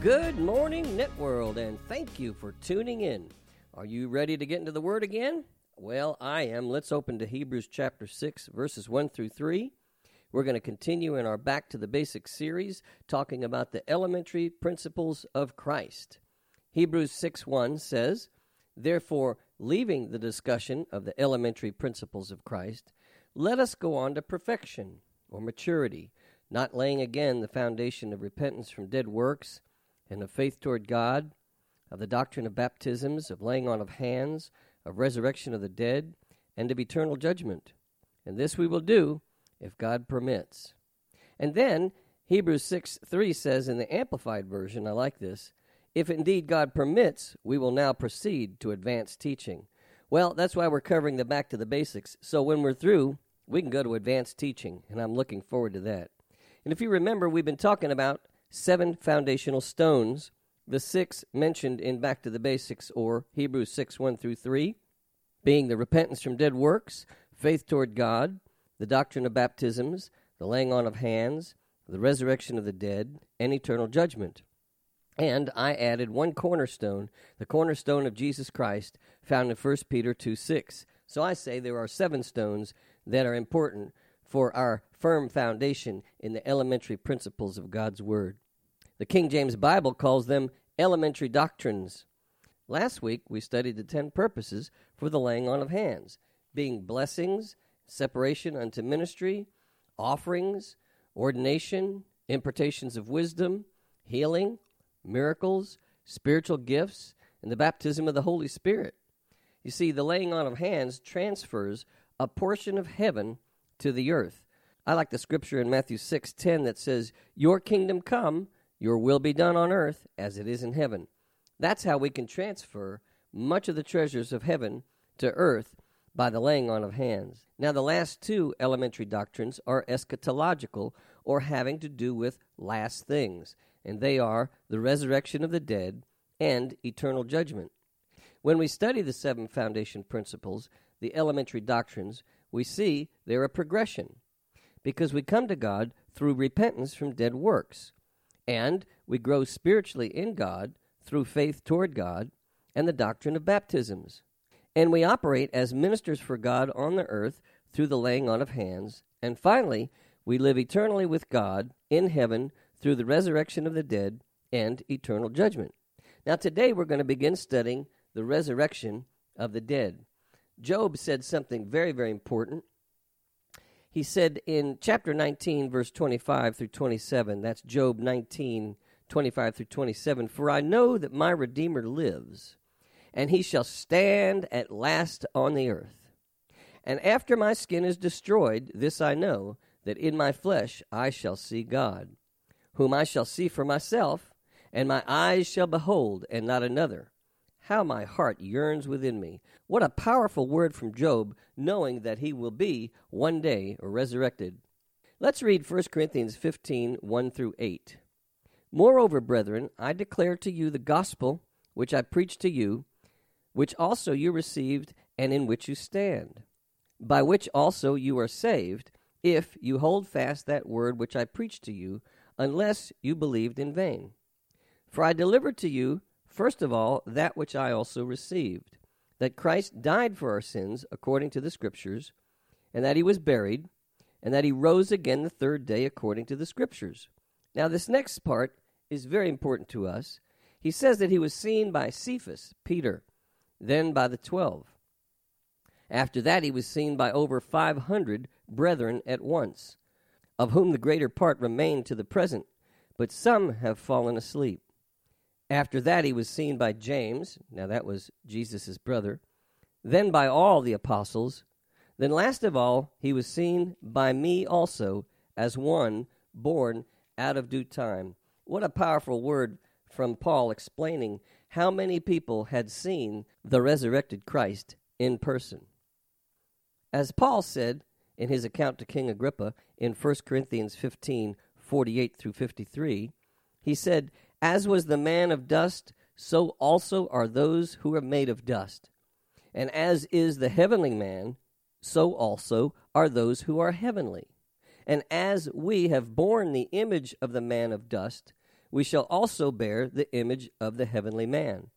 Good morning, Networld, and thank you for tuning in. Are you ready to get into the Word again? Well, I am. Let's open to Hebrews chapter 6, verses 1 through 3. We're going to continue in our Back to the Basics series, talking about the elementary principles of Christ. Hebrews 6 1 says, Therefore, leaving the discussion of the elementary principles of Christ, let us go on to perfection or maturity, not laying again the foundation of repentance from dead works and of faith toward God, of the doctrine of baptisms, of laying on of hands, of resurrection of the dead, and of eternal judgment. And this we will do if God permits. And then Hebrews 6 3 says in the Amplified Version, I like this, if indeed God permits, we will now proceed to advanced teaching. Well, that's why we're covering the back to the basics. So when we're through, we can go to advanced teaching, and I'm looking forward to that. And if you remember, we've been talking about seven foundational stones, the six mentioned in Back to the Basics or Hebrews 6 1 through 3, being the repentance from dead works, faith toward God, the doctrine of baptisms, the laying on of hands, the resurrection of the dead, and eternal judgment. And I added one cornerstone, the cornerstone of Jesus Christ, found in 1 Peter 2 6. So I say there are seven stones that are important for our firm foundation in the elementary principles of God's Word. The King James Bible calls them elementary doctrines. Last week we studied the ten purposes for the laying on of hands, being blessings, separation unto ministry, offerings, ordination, impartations of wisdom, healing, miracles, spiritual gifts, and the baptism of the Holy Spirit. You see, the laying on of hands transfers a portion of heaven to the earth. I like the scripture in Matthew 6:10 that says, "Your kingdom come, your will be done on earth as it is in heaven." That's how we can transfer much of the treasures of heaven to earth by the laying on of hands. Now, the last two elementary doctrines are eschatological or having to do with last things, and they are the resurrection of the dead and eternal judgment. When we study the seven foundation principles, the elementary doctrines, we see they're a progression because we come to God through repentance from dead works, and we grow spiritually in God through faith toward God and the doctrine of baptisms. And we operate as ministers for God on the earth through the laying on of hands. And finally, we live eternally with God in heaven through the resurrection of the dead and eternal judgment. Now, today we're going to begin studying the resurrection of the dead. Job said something very, very important. He said in chapter 19, verse 25 through 27, that's Job 19, 25 through 27, For I know that my Redeemer lives, and he shall stand at last on the earth. And after my skin is destroyed, this I know, that in my flesh I shall see God, whom I shall see for myself, and my eyes shall behold, and not another how my heart yearns within me. What a powerful word from Job, knowing that he will be one day resurrected. Let's read 1 Corinthians 15 1 through 8. Moreover, brethren, I declare to you the gospel which I preached to you, which also you received, and in which you stand, by which also you are saved, if you hold fast that word which I preached to you, unless you believed in vain. For I delivered to you First of all, that which I also received that Christ died for our sins according to the Scriptures, and that he was buried, and that he rose again the third day according to the Scriptures. Now, this next part is very important to us. He says that he was seen by Cephas, Peter, then by the twelve. After that, he was seen by over 500 brethren at once, of whom the greater part remain to the present, but some have fallen asleep. After that, he was seen by James, now that was Jesus' brother, then by all the apostles. Then, last of all, he was seen by me also as one born out of due time. What a powerful word from Paul explaining how many people had seen the resurrected Christ in person. As Paul said in his account to King Agrippa in 1 Corinthians 15 48 through 53, he said, As was the man of dust, so also are those who are made of dust. And as is the heavenly man, so also are those who are heavenly. And as we have borne the image of the man of dust, we shall also bear the image of the heavenly man.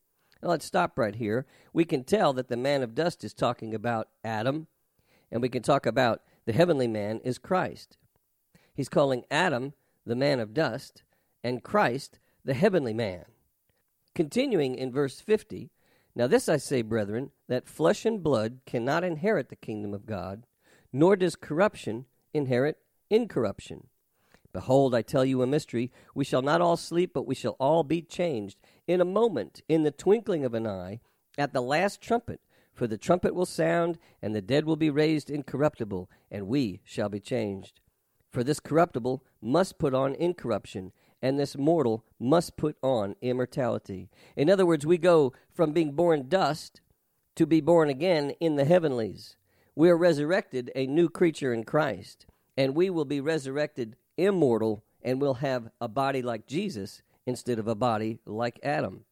Now let's stop right here. We can tell that the man of dust is talking about Adam, and we can talk about the heavenly man is Christ. He's calling Adam the man of dust and Christ the heavenly man. Continuing in verse 50, now this I say, brethren, that flesh and blood cannot inherit the kingdom of God, nor does corruption inherit incorruption. Behold, I tell you a mystery. We shall not all sleep, but we shall all be changed in a moment, in the twinkling of an eye, at the last trumpet. For the trumpet will sound, and the dead will be raised incorruptible, and we shall be changed. For this corruptible must put on incorruption, and this mortal must put on immortality. In other words, we go from being born dust to be born again in the heavenlies. We are resurrected a new creature in Christ, and we will be resurrected immortal, and will have a body like Jesus instead of a body like Adam.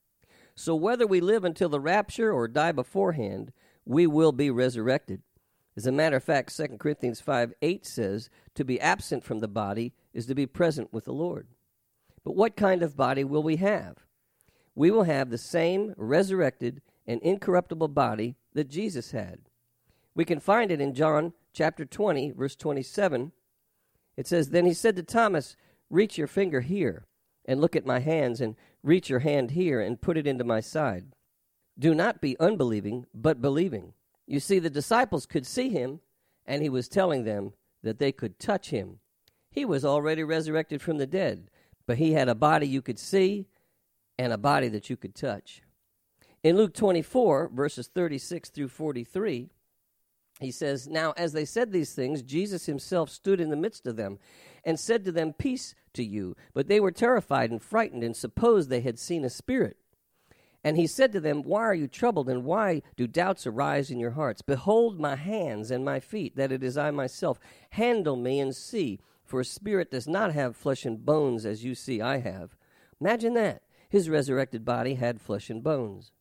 So whether we live until the rapture or die beforehand, we will be resurrected. As a matter of fact, 2 Corinthians 5 8 says, To be absent from the body is to be present with the Lord. But what kind of body will we have? We will have the same resurrected and incorruptible body that Jesus had. We can find it in John chapter 20, verse 27. It says, Then he said to Thomas, Reach your finger here and look at my hands, and reach your hand here and put it into my side. Do not be unbelieving, but believing. You see, the disciples could see him, and he was telling them that they could touch him. He was already resurrected from the dead, but he had a body you could see and a body that you could touch. In Luke 24, verses 36 through 43, he says, Now as they said these things, Jesus himself stood in the midst of them and said to them, Peace to you. But they were terrified and frightened and supposed they had seen a spirit. And he said to them, Why are you troubled, and why do doubts arise in your hearts? Behold my hands and my feet, that it is I myself. Handle me and see, for a spirit does not have flesh and bones as you see I have. Imagine that. His resurrected body had flesh and bones.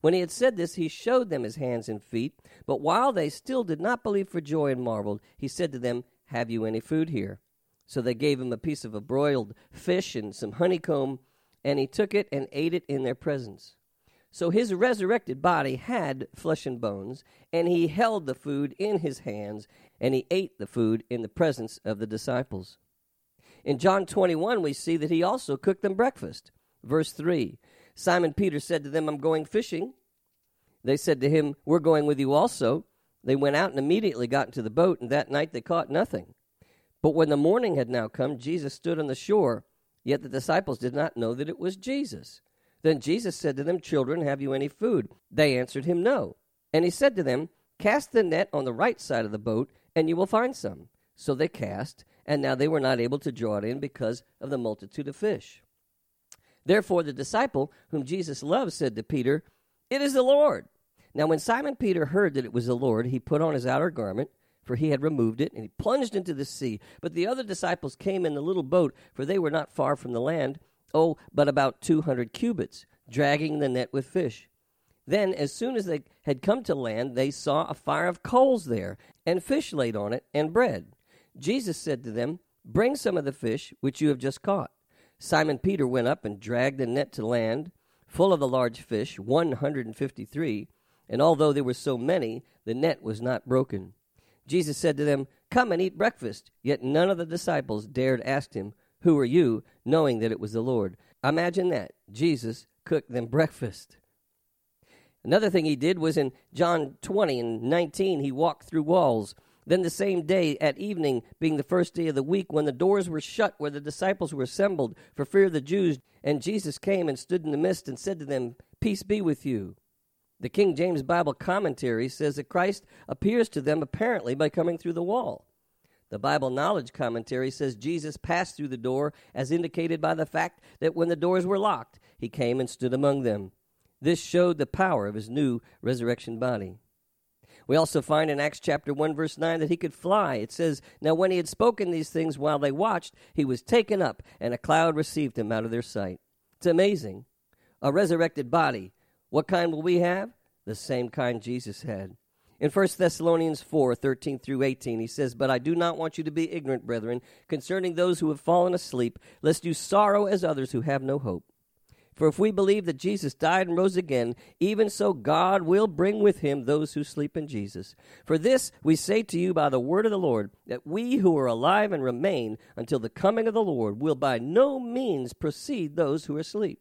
When he had said this, he showed them his hands and feet. But while they still did not believe for joy and marveled, he said to them, Have you any food here? So they gave him a piece of a broiled fish and some honeycomb, and he took it and ate it in their presence. So his resurrected body had flesh and bones, and he held the food in his hands, and he ate the food in the presence of the disciples. In John 21, we see that he also cooked them breakfast. Verse 3 Simon Peter said to them, I'm going fishing. They said to him, We're going with you also. They went out and immediately got into the boat, and that night they caught nothing. But when the morning had now come, Jesus stood on the shore, yet the disciples did not know that it was Jesus. Then Jesus said to them, Children, have you any food? They answered him, No. And he said to them, Cast the net on the right side of the boat, and you will find some. So they cast, and now they were not able to draw it in because of the multitude of fish. Therefore the disciple whom Jesus loved said to Peter, It is the Lord. Now when Simon Peter heard that it was the Lord, he put on his outer garment for he had removed it, and he plunged into the sea. But the other disciples came in the little boat, for they were not far from the land, oh, but about two hundred cubits, dragging the net with fish. Then, as soon as they had come to land, they saw a fire of coals there, and fish laid on it, and bread. Jesus said to them, Bring some of the fish which you have just caught. Simon Peter went up and dragged the net to land, full of the large fish, one hundred and fifty three, and although there were so many, the net was not broken. Jesus said to them, Come and eat breakfast. Yet none of the disciples dared ask him, Who are you? knowing that it was the Lord. Imagine that. Jesus cooked them breakfast. Another thing he did was in John 20 and 19, he walked through walls. Then the same day at evening, being the first day of the week, when the doors were shut where the disciples were assembled for fear of the Jews, and Jesus came and stood in the midst and said to them, Peace be with you. The King James Bible commentary says that Christ appears to them apparently by coming through the wall. The Bible Knowledge Commentary says Jesus passed through the door as indicated by the fact that when the doors were locked, he came and stood among them. This showed the power of his new resurrection body. We also find in Acts chapter 1 verse 9 that he could fly. It says, "Now when he had spoken these things while they watched, he was taken up, and a cloud received him out of their sight." It's amazing. A resurrected body. What kind will we have? The same kind Jesus had. In 1 Thessalonians 4 13 through 18, he says, But I do not want you to be ignorant, brethren, concerning those who have fallen asleep, lest you sorrow as others who have no hope. For if we believe that Jesus died and rose again, even so God will bring with him those who sleep in Jesus. For this we say to you by the word of the Lord, that we who are alive and remain until the coming of the Lord will by no means precede those who are asleep.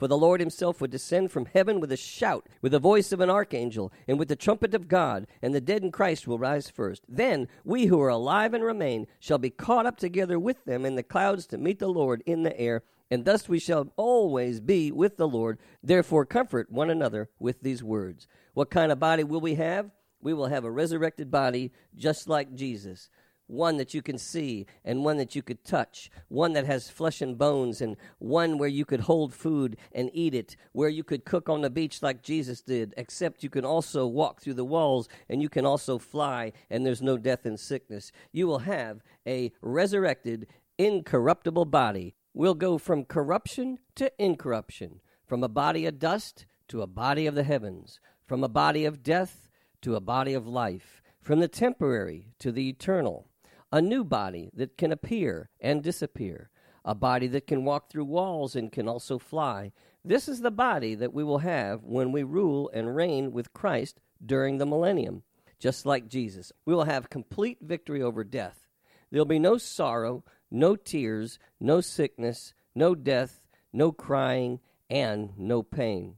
For the Lord himself would descend from heaven with a shout, with the voice of an archangel, and with the trumpet of God, and the dead in Christ will rise first. Then we who are alive and remain shall be caught up together with them in the clouds to meet the Lord in the air and thus we shall always be with the Lord. Therefore, comfort one another with these words. What kind of body will we have? We will have a resurrected body just like Jesus. One that you can see, and one that you could touch, one that has flesh and bones, and one where you could hold food and eat it, where you could cook on the beach like Jesus did, except you can also walk through the walls and you can also fly, and there's no death and sickness. You will have a resurrected, incorruptible body We'll go from corruption to incorruption, from a body of dust to a body of the heavens, from a body of death to a body of life, from the temporary to the eternal, a new body that can appear and disappear, a body that can walk through walls and can also fly. This is the body that we will have when we rule and reign with Christ during the millennium, just like Jesus. We will have complete victory over death. There'll be no sorrow, no tears, no sickness, no death, no crying, and no pain.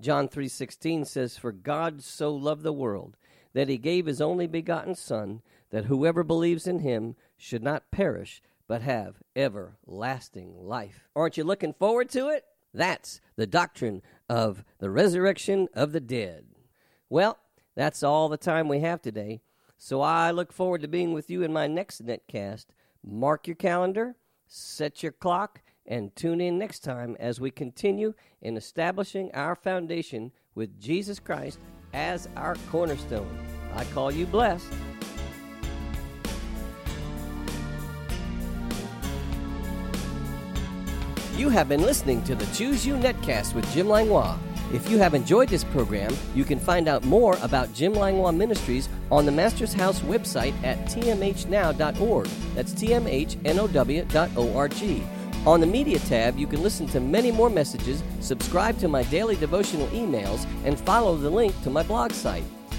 John 3:16 says for God so loved the world that he gave his only begotten son that whoever believes in him should not perish but have everlasting life. Aren't you looking forward to it? That's the doctrine of the resurrection of the dead. Well, that's all the time we have today. So I look forward to being with you in my next netcast Mark your calendar, set your clock, and tune in next time as we continue in establishing our foundation with Jesus Christ as our cornerstone. I call you blessed. You have been listening to the Choose You Netcast with Jim Langlois. If you have enjoyed this program, you can find out more about Jim Langlois Ministries on the Master's House website at tmhnow.org. That's tmhnow.org. On the media tab, you can listen to many more messages, subscribe to my daily devotional emails, and follow the link to my blog site.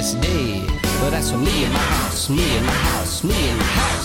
This day. But that's for me and my house, me and my house, me and my house.